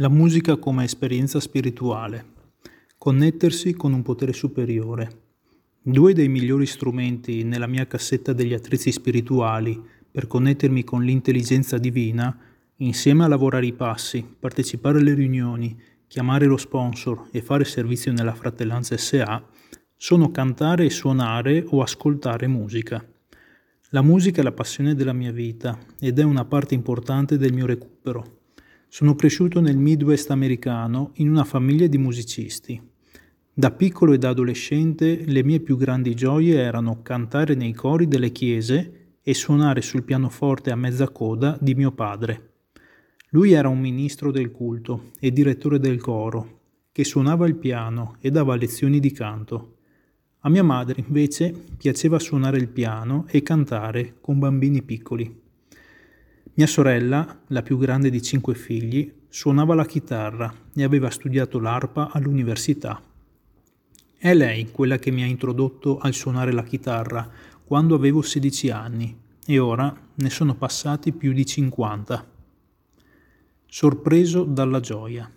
La musica come esperienza spirituale. Connettersi con un potere superiore. Due dei migliori strumenti nella mia cassetta degli attrezzi spirituali per connettermi con l'intelligenza divina, insieme a lavorare i passi, partecipare alle riunioni, chiamare lo sponsor e fare servizio nella Fratellanza SA, sono cantare e suonare o ascoltare musica. La musica è la passione della mia vita ed è una parte importante del mio recupero. Sono cresciuto nel Midwest americano in una famiglia di musicisti. Da piccolo e da adolescente le mie più grandi gioie erano cantare nei cori delle chiese e suonare sul pianoforte a mezza coda di mio padre. Lui era un ministro del culto e direttore del coro, che suonava il piano e dava lezioni di canto. A mia madre invece piaceva suonare il piano e cantare con bambini piccoli. Mia sorella, la più grande di cinque figli, suonava la chitarra e aveva studiato l'arpa all'università. È lei quella che mi ha introdotto al suonare la chitarra quando avevo 16 anni e ora ne sono passati più di 50. Sorpreso dalla gioia.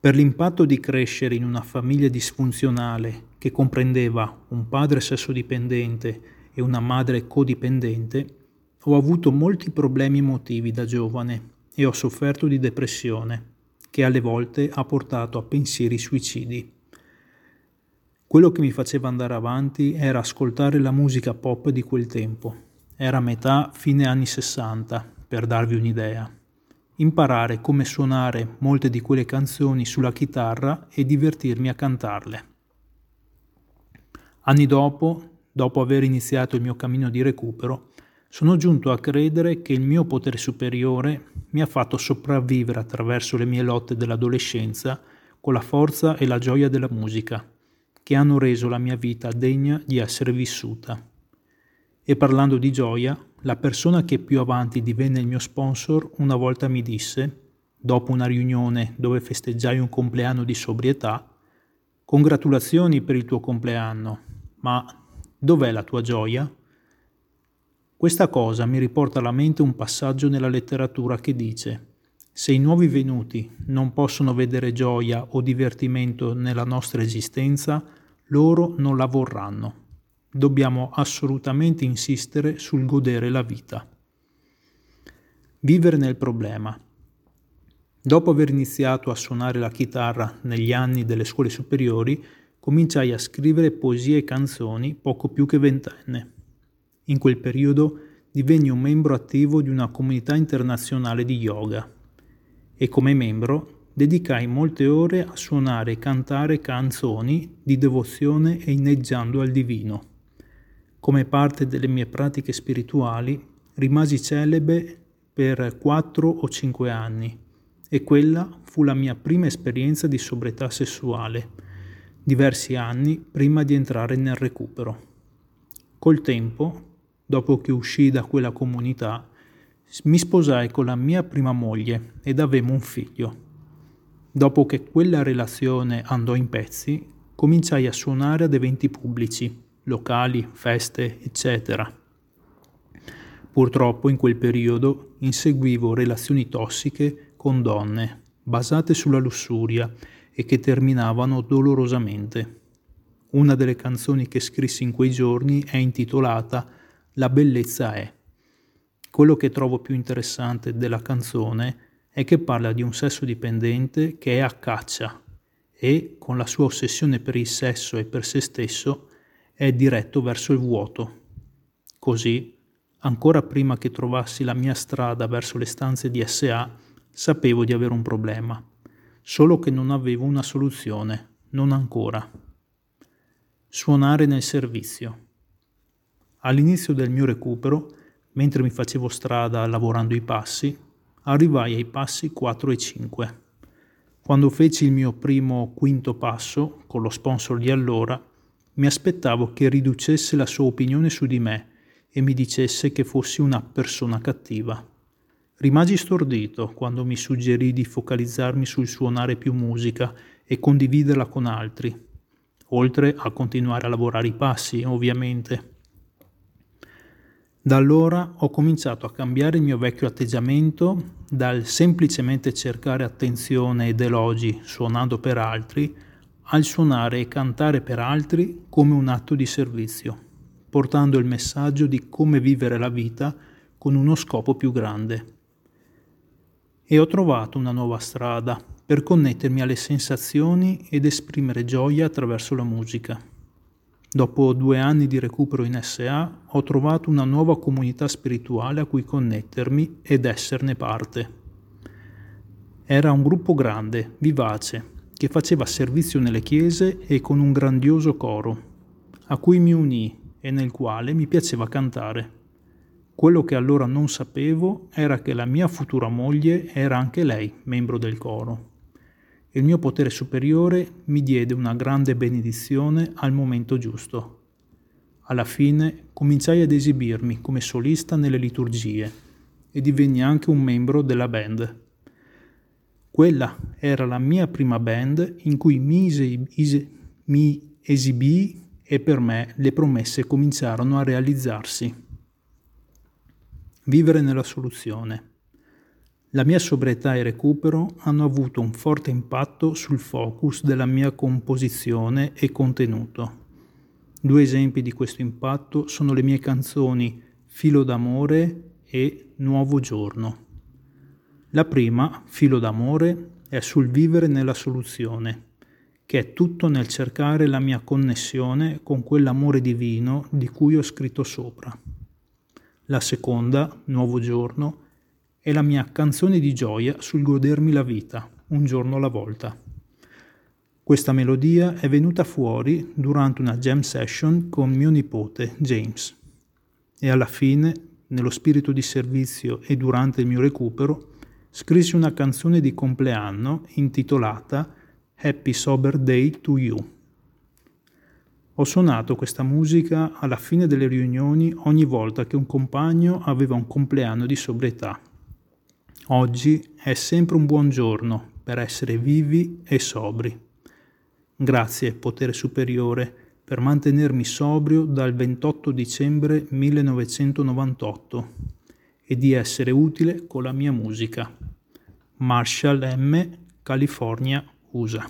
Per l'impatto di crescere in una famiglia disfunzionale che comprendeva un padre sessodipendente e una madre codipendente, ho avuto molti problemi emotivi da giovane e ho sofferto di depressione, che alle volte ha portato a pensieri suicidi. Quello che mi faceva andare avanti era ascoltare la musica pop di quel tempo. Era metà fine anni 60, per darvi un'idea. Imparare come suonare molte di quelle canzoni sulla chitarra e divertirmi a cantarle. Anni dopo, dopo aver iniziato il mio cammino di recupero, sono giunto a credere che il mio potere superiore mi ha fatto sopravvivere attraverso le mie lotte dell'adolescenza con la forza e la gioia della musica, che hanno reso la mia vita degna di essere vissuta. E parlando di gioia, la persona che più avanti divenne il mio sponsor una volta mi disse, dopo una riunione dove festeggiai un compleanno di sobrietà, Congratulazioni per il tuo compleanno, ma dov'è la tua gioia? Questa cosa mi riporta alla mente un passaggio nella letteratura che dice se i nuovi venuti non possono vedere gioia o divertimento nella nostra esistenza, loro non la vorranno. Dobbiamo assolutamente insistere sul godere la vita. Vivere nel problema. Dopo aver iniziato a suonare la chitarra negli anni delle scuole superiori, cominciai a scrivere poesie e canzoni poco più che ventenne. In quel periodo divenni un membro attivo di una comunità internazionale di yoga e come membro dedicai molte ore a suonare e cantare canzoni di devozione e inneggiando al divino. Come parte delle mie pratiche spirituali rimasi celebre per quattro o cinque anni e quella fu la mia prima esperienza di sobrietà sessuale, diversi anni prima di entrare nel recupero. Col tempo dopo che uscii da quella comunità, mi sposai con la mia prima moglie ed avemmo un figlio. Dopo che quella relazione andò in pezzi, cominciai a suonare ad eventi pubblici, locali, feste, eccetera. Purtroppo in quel periodo inseguivo relazioni tossiche con donne, basate sulla lussuria e che terminavano dolorosamente. Una delle canzoni che scrissi in quei giorni è intitolata la bellezza è. Quello che trovo più interessante della canzone è che parla di un sesso dipendente che è a caccia e, con la sua ossessione per il sesso e per se stesso, è diretto verso il vuoto. Così, ancora prima che trovassi la mia strada verso le stanze di SA, sapevo di avere un problema, solo che non avevo una soluzione, non ancora. Suonare nel servizio. All'inizio del mio recupero, mentre mi facevo strada lavorando i passi, arrivai ai passi 4 e 5. Quando feci il mio primo quinto passo, con lo sponsor di allora, mi aspettavo che riducesse la sua opinione su di me e mi dicesse che fossi una persona cattiva. Rimasi stordito quando mi suggerì di focalizzarmi sul suonare più musica e condividerla con altri, oltre a continuare a lavorare i passi, ovviamente. Da allora ho cominciato a cambiare il mio vecchio atteggiamento dal semplicemente cercare attenzione ed elogi suonando per altri al suonare e cantare per altri come un atto di servizio, portando il messaggio di come vivere la vita con uno scopo più grande. E ho trovato una nuova strada per connettermi alle sensazioni ed esprimere gioia attraverso la musica. Dopo due anni di recupero in SA ho trovato una nuova comunità spirituale a cui connettermi ed esserne parte. Era un gruppo grande, vivace, che faceva servizio nelle chiese e con un grandioso coro, a cui mi unì e nel quale mi piaceva cantare. Quello che allora non sapevo era che la mia futura moglie era anche lei membro del coro il mio potere superiore mi diede una grande benedizione al momento giusto. Alla fine cominciai ad esibirmi come solista nelle liturgie e divenni anche un membro della band. Quella era la mia prima band in cui mi, esi- mi esibii e per me le promesse cominciarono a realizzarsi. Vivere nella soluzione. La mia sobrietà e recupero hanno avuto un forte impatto sul focus della mia composizione e contenuto. Due esempi di questo impatto sono le mie canzoni Filo d'amore e Nuovo giorno. La prima, Filo d'amore, è sul vivere nella soluzione, che è tutto nel cercare la mia connessione con quell'amore divino di cui ho scritto sopra. La seconda, Nuovo giorno, è la mia canzone di gioia sul godermi la vita, un giorno alla volta. Questa melodia è venuta fuori durante una jam session con mio nipote James e alla fine, nello spirito di servizio e durante il mio recupero, scrissi una canzone di compleanno intitolata Happy Sober Day to You. Ho suonato questa musica alla fine delle riunioni ogni volta che un compagno aveva un compleanno di sobrietà Oggi è sempre un buon giorno per essere vivi e sobri. Grazie, potere superiore, per mantenermi sobrio dal 28 dicembre 1998 e di essere utile con la mia musica. Marshall M., California, USA.